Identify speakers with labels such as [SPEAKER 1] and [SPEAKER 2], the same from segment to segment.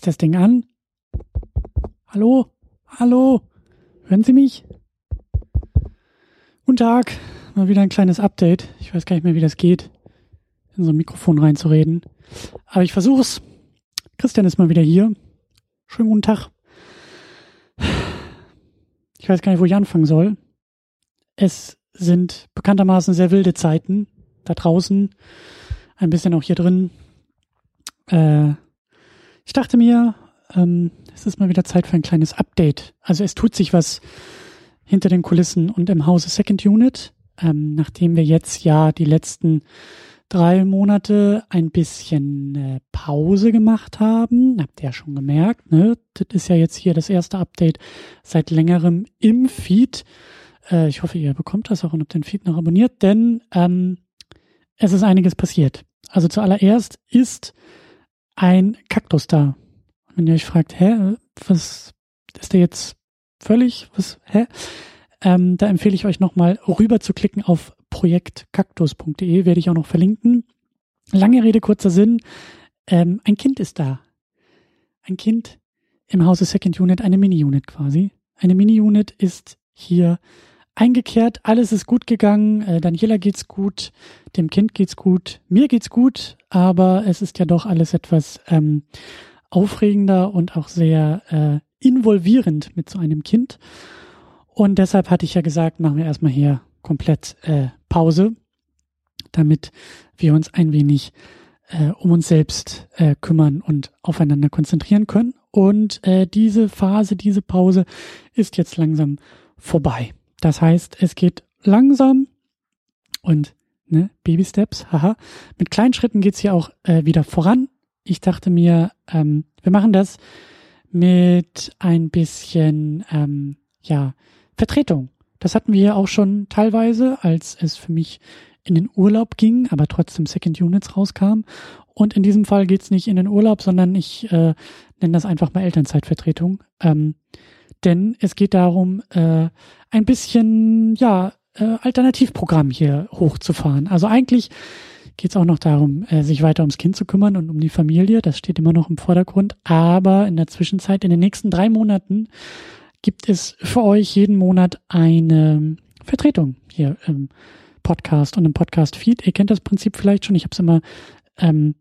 [SPEAKER 1] Ist das Ding an? Hallo? Hallo? Hören Sie mich? Guten Tag. Mal wieder ein kleines Update. Ich weiß gar nicht mehr, wie das geht, in so ein Mikrofon reinzureden. Aber ich versuch's. Christian ist mal wieder hier. Schönen guten Tag. Ich weiß gar nicht, wo ich anfangen soll. Es sind bekanntermaßen sehr wilde Zeiten da draußen, ein bisschen auch hier drin. Äh, ich dachte mir, ähm, es ist mal wieder Zeit für ein kleines Update. Also es tut sich was hinter den Kulissen und im Hause Second Unit, ähm, nachdem wir jetzt ja die letzten drei Monate ein bisschen äh, Pause gemacht haben. Habt ihr ja schon gemerkt, ne? Das ist ja jetzt hier das erste Update seit längerem im Feed. Äh, ich hoffe, ihr bekommt das auch und habt den Feed noch abonniert, denn ähm, es ist einiges passiert. Also zuallererst ist ein Kaktus da. Wenn ihr euch fragt, hä, was ist der jetzt völlig, was, hä? Ähm, da empfehle ich euch nochmal rüber zu klicken auf projektkaktus.de, werde ich auch noch verlinken. Lange Rede, kurzer Sinn. Ähm, ein Kind ist da. Ein Kind im Hause Second Unit, eine Mini-Unit quasi. Eine Mini-Unit ist hier eingekehrt, alles ist gut gegangen, äh, Daniela geht's gut, dem Kind geht's gut, mir geht's gut, aber es ist ja doch alles etwas ähm, aufregender und auch sehr äh, involvierend mit so einem Kind. Und deshalb hatte ich ja gesagt, machen wir erstmal hier komplett äh, Pause, damit wir uns ein wenig äh, um uns selbst äh, kümmern und aufeinander konzentrieren können. Und äh, diese Phase, diese Pause ist jetzt langsam vorbei. Das heißt, es geht langsam und ne, Baby Steps, haha. Mit kleinen Schritten geht's hier auch äh, wieder voran. Ich dachte mir, ähm, wir machen das mit ein bisschen ähm, ja Vertretung. Das hatten wir ja auch schon teilweise, als es für mich in den Urlaub ging, aber trotzdem Second Units rauskam. Und in diesem Fall geht's nicht in den Urlaub, sondern ich äh, nenne das einfach mal Elternzeitvertretung. Ähm, denn es geht darum, äh, ein bisschen, ja, äh, Alternativprogramm hier hochzufahren. Also eigentlich geht es auch noch darum, äh, sich weiter ums Kind zu kümmern und um die Familie. Das steht immer noch im Vordergrund. Aber in der Zwischenzeit, in den nächsten drei Monaten, gibt es für euch jeden Monat eine Vertretung hier im Podcast und im Podcast-Feed. Ihr kennt das Prinzip vielleicht schon. Ich habe es immer ähm,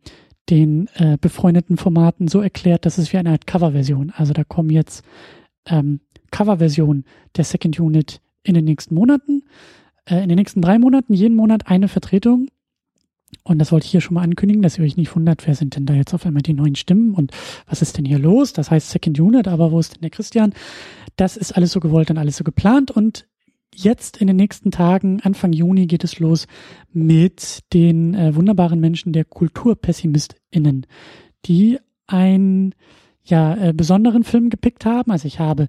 [SPEAKER 1] den äh, befreundeten Formaten so erklärt, dass es wie eine Art Coverversion. Also da kommen jetzt ähm, Coverversion der Second Unit in den nächsten Monaten. Äh, in den nächsten drei Monaten, jeden Monat eine Vertretung. Und das wollte ich hier schon mal ankündigen, dass ihr euch nicht wundert, wer sind denn da jetzt auf einmal die neuen Stimmen und was ist denn hier los? Das heißt Second Unit, aber wo ist denn der Christian? Das ist alles so gewollt und alles so geplant und jetzt in den nächsten Tagen, Anfang Juni geht es los mit den äh, wunderbaren Menschen der KulturpessimistInnen, die ein ja äh, besonderen Film gepickt haben. Also ich habe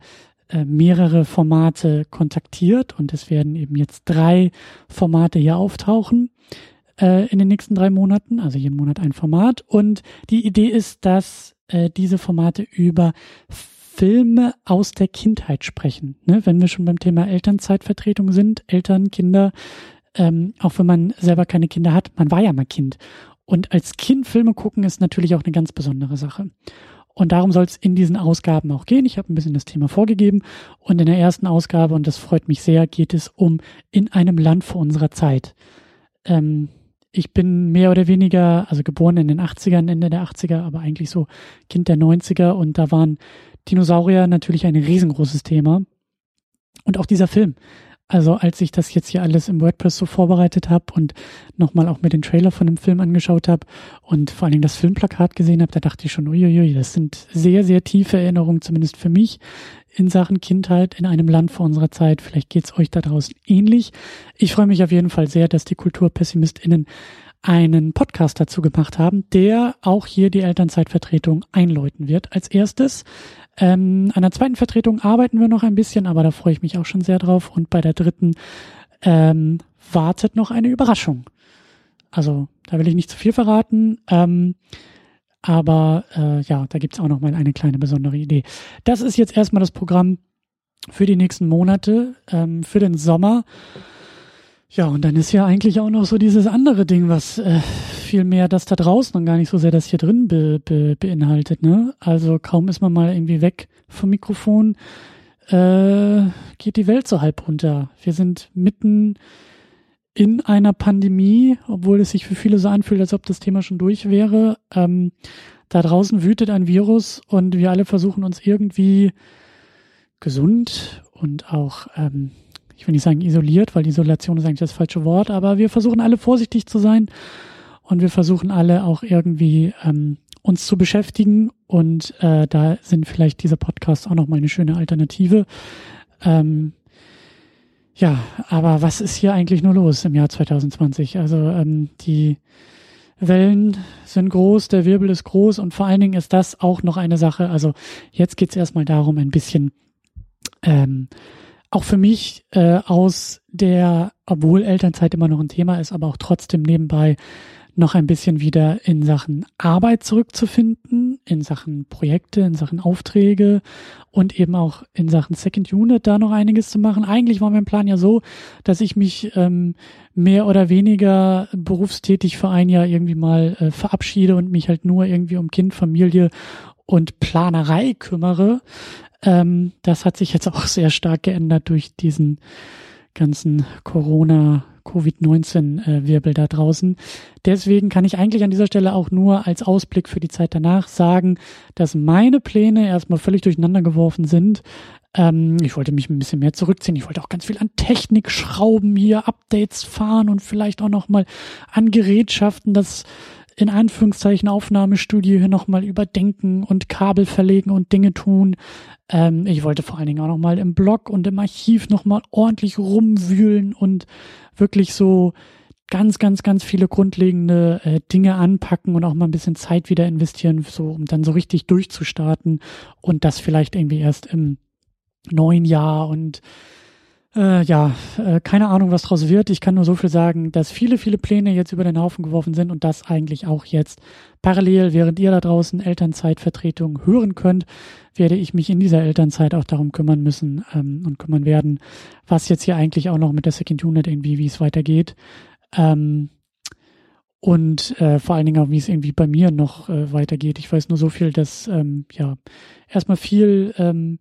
[SPEAKER 1] äh, mehrere Formate kontaktiert und es werden eben jetzt drei Formate hier auftauchen äh, in den nächsten drei Monaten, also jeden Monat ein Format. Und die Idee ist, dass äh, diese Formate über Filme aus der Kindheit sprechen. Ne? Wenn wir schon beim Thema Elternzeitvertretung sind, Eltern, Kinder, ähm, auch wenn man selber keine Kinder hat, man war ja mal Kind. Und als Kind Filme gucken ist natürlich auch eine ganz besondere Sache. Und darum soll es in diesen Ausgaben auch gehen. Ich habe ein bisschen das Thema vorgegeben. Und in der ersten Ausgabe, und das freut mich sehr, geht es um in einem Land vor unserer Zeit. Ähm, ich bin mehr oder weniger, also geboren in den 80ern, Ende der 80er, aber eigentlich so Kind der 90er. Und da waren Dinosaurier natürlich ein riesengroßes Thema. Und auch dieser Film. Also als ich das jetzt hier alles im WordPress so vorbereitet habe und nochmal auch mir den Trailer von dem Film angeschaut habe und vor allen Dingen das Filmplakat gesehen habe, da dachte ich schon, uiuiui, das sind sehr, sehr tiefe Erinnerungen, zumindest für mich, in Sachen Kindheit in einem Land vor unserer Zeit. Vielleicht geht's euch da draußen ähnlich. Ich freue mich auf jeden Fall sehr, dass die KulturpessimistInnen einen Podcast dazu gemacht haben, der auch hier die Elternzeitvertretung einläuten wird. Als erstes ähm, an der zweiten Vertretung arbeiten wir noch ein bisschen, aber da freue ich mich auch schon sehr drauf. Und bei der dritten ähm, wartet noch eine Überraschung. Also da will ich nicht zu viel verraten. Ähm, aber äh, ja, da gibt's auch noch mal eine kleine besondere Idee. Das ist jetzt erstmal das Programm für die nächsten Monate, ähm, für den Sommer. Ja, und dann ist ja eigentlich auch noch so dieses andere Ding, was äh, vielmehr das da draußen und gar nicht so sehr das hier drin be, be, beinhaltet. Ne? Also kaum ist man mal irgendwie weg vom Mikrofon, äh, geht die Welt so halb runter. Wir sind mitten in einer Pandemie, obwohl es sich für viele so anfühlt, als ob das Thema schon durch wäre. Ähm, da draußen wütet ein Virus und wir alle versuchen uns irgendwie gesund und auch, ähm, ich will nicht sagen isoliert, weil Isolation ist eigentlich das falsche Wort, aber wir versuchen alle vorsichtig zu sein und wir versuchen alle auch irgendwie ähm, uns zu beschäftigen und äh, da sind vielleicht diese Podcasts auch nochmal eine schöne Alternative. Ähm, ja, aber was ist hier eigentlich nur los im Jahr 2020? Also ähm, die Wellen sind groß, der Wirbel ist groß und vor allen Dingen ist das auch noch eine Sache. Also jetzt geht's erstmal darum, ein bisschen ähm, auch für mich äh, aus der, obwohl Elternzeit immer noch ein Thema ist, aber auch trotzdem nebenbei noch ein bisschen wieder in Sachen Arbeit zurückzufinden, in Sachen Projekte, in Sachen Aufträge und eben auch in Sachen Second Unit da noch einiges zu machen. Eigentlich war mein Plan ja so, dass ich mich ähm, mehr oder weniger berufstätig für ein Jahr irgendwie mal äh, verabschiede und mich halt nur irgendwie um Kind, Familie und Planerei kümmere. Ähm, das hat sich jetzt auch sehr stark geändert durch diesen ganzen Corona Covid-19-Wirbel da draußen. Deswegen kann ich eigentlich an dieser Stelle auch nur als Ausblick für die Zeit danach sagen, dass meine Pläne erstmal völlig durcheinander geworfen sind. Ähm, ich wollte mich ein bisschen mehr zurückziehen. Ich wollte auch ganz viel an Technik schrauben, hier Updates fahren und vielleicht auch nochmal an Gerätschaften, das in Anführungszeichen Aufnahmestudio hier nochmal überdenken und Kabel verlegen und Dinge tun. Ähm, ich wollte vor allen Dingen auch nochmal im Blog und im Archiv nochmal ordentlich rumwühlen und wirklich so ganz, ganz, ganz viele grundlegende äh, Dinge anpacken und auch mal ein bisschen Zeit wieder investieren, so um dann so richtig durchzustarten und das vielleicht irgendwie erst im neuen Jahr und äh, ja, äh, keine Ahnung, was draus wird. Ich kann nur so viel sagen, dass viele, viele Pläne jetzt über den Haufen geworfen sind und das eigentlich auch jetzt parallel, während ihr da draußen Elternzeitvertretung hören könnt, werde ich mich in dieser Elternzeit auch darum kümmern müssen ähm, und kümmern werden, was jetzt hier eigentlich auch noch mit der Second Unit irgendwie, wie es weitergeht. Ähm, und äh, vor allen Dingen auch, wie es irgendwie bei mir noch äh, weitergeht. Ich weiß nur so viel, dass ähm, ja erstmal viel ähm,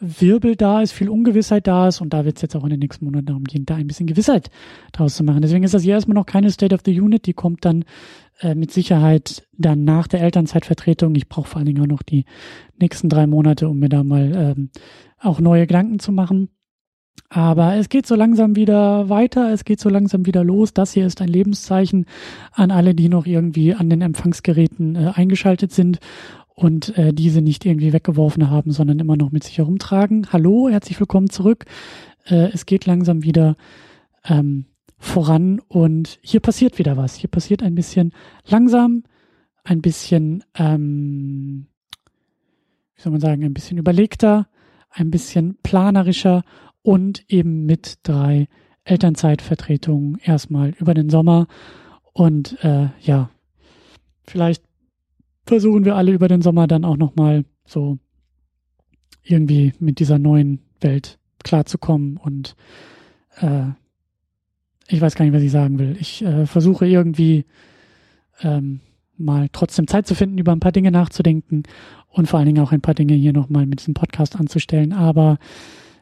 [SPEAKER 1] Wirbel da ist, viel Ungewissheit da ist und da wird es jetzt auch in den nächsten Monaten darum gehen, da ein bisschen Gewissheit draus zu machen. Deswegen ist das hier erstmal noch keine State of the Unit, die kommt dann äh, mit Sicherheit dann nach der Elternzeitvertretung. Ich brauche vor allen Dingen auch noch die nächsten drei Monate, um mir da mal ähm, auch neue Gedanken zu machen. Aber es geht so langsam wieder weiter, es geht so langsam wieder los. Das hier ist ein Lebenszeichen an alle, die noch irgendwie an den Empfangsgeräten äh, eingeschaltet sind und äh, diese nicht irgendwie weggeworfen haben, sondern immer noch mit sich herumtragen. Hallo, herzlich willkommen zurück. Äh, es geht langsam wieder ähm, voran und hier passiert wieder was. Hier passiert ein bisschen langsam, ein bisschen, ähm, wie soll man sagen, ein bisschen überlegter, ein bisschen planerischer und eben mit drei Elternzeitvertretungen erstmal über den Sommer. Und äh, ja, vielleicht versuchen wir alle über den Sommer dann auch nochmal so irgendwie mit dieser neuen Welt klarzukommen und äh, ich weiß gar nicht, was ich sagen will. Ich äh, versuche irgendwie ähm, mal trotzdem Zeit zu finden, über ein paar Dinge nachzudenken und vor allen Dingen auch ein paar Dinge hier nochmal mit diesem Podcast anzustellen. Aber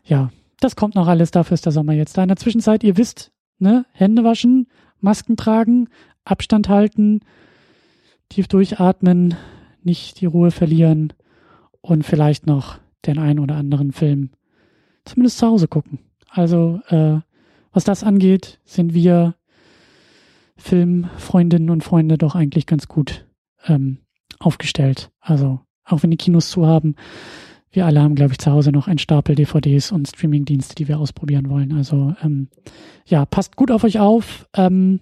[SPEAKER 1] ja, das kommt noch alles, dafür ist der Sommer jetzt da. In der Zwischenzeit, ihr wisst, ne, Hände waschen, Masken tragen, Abstand halten, tief durchatmen, nicht die Ruhe verlieren und vielleicht noch den einen oder anderen Film zumindest zu Hause gucken. Also äh, was das angeht, sind wir Filmfreundinnen und Freunde doch eigentlich ganz gut ähm, aufgestellt. Also auch wenn die Kinos zu haben, wir alle haben, glaube ich, zu Hause noch einen Stapel DVDs und Streamingdienste, die wir ausprobieren wollen. Also ähm, ja, passt gut auf euch auf. Ähm,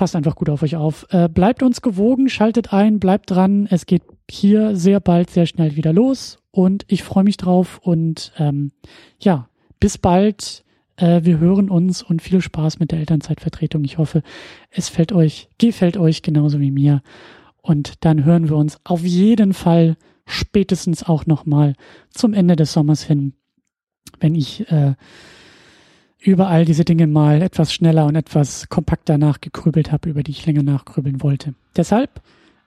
[SPEAKER 1] passt einfach gut auf euch auf. Äh, bleibt uns gewogen, schaltet ein, bleibt dran. Es geht hier sehr bald, sehr schnell wieder los und ich freue mich drauf und ähm, ja, bis bald. Äh, wir hören uns und viel Spaß mit der Elternzeitvertretung. Ich hoffe, es fällt euch, gefällt euch genauso wie mir. Und dann hören wir uns auf jeden Fall spätestens auch nochmal zum Ende des Sommers hin, wenn ich äh, überall diese Dinge mal etwas schneller und etwas kompakter nachgegrübelt habe, über die ich länger nachgrübeln wollte. Deshalb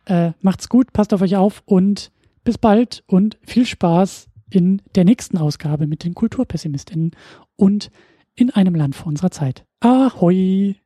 [SPEAKER 1] äh, macht's gut, passt auf euch auf und bis bald und viel Spaß in der nächsten Ausgabe mit den Kulturpessimistinnen und in einem Land vor unserer Zeit. Ahoi!